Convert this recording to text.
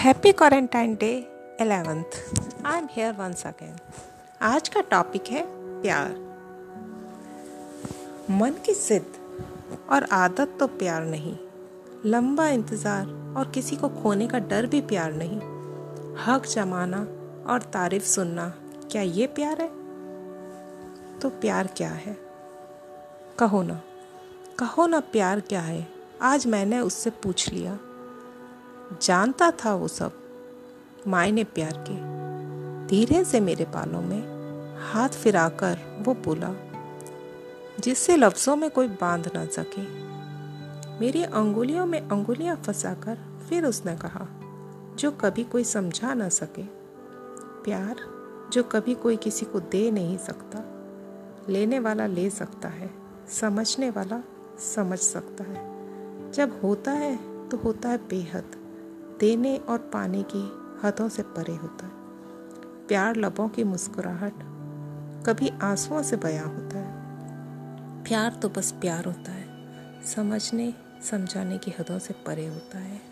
Happy quarantine day eleventh I am here once again आज का topic है प्यार। मन की जिद और आदत तो प्यार नहीं। लंबा इंतज़ार और किसी को खोने का डर भी प्यार नहीं। हक जमाना और तारीफ़ सुनना, क्या ये प्यार है? तो प्यार क्या है? कहो ना। कहो ना प्यार क्या है? आज मैंने उससे पूछ लिया। जानता था वो सब मायने प्यार के। धीरे से मेरे बालों में हाथ फिराकर वो बोला, जिससे लफ्ज़ों में कोई बाँध ना सके। मेरी अंगुलियों में अंगुलियाँ फंसाकर फिर उसने कहा, जो कभी कोई समझा ना सके। प्यार जो कभी कोई किसी को दे नहीं सकता। लेने वाला ले सकता है, समझने वाला समझ सकता है। जब होता है तो होता है बेहद। देने और पाने की हदों से परे होता है। प्यार लबों की मुस्कुराहट कभी आंसुओं से बया होता है। प्यार तो बस प्यार होता है। समझने, समझाने की हदों से परे होता है।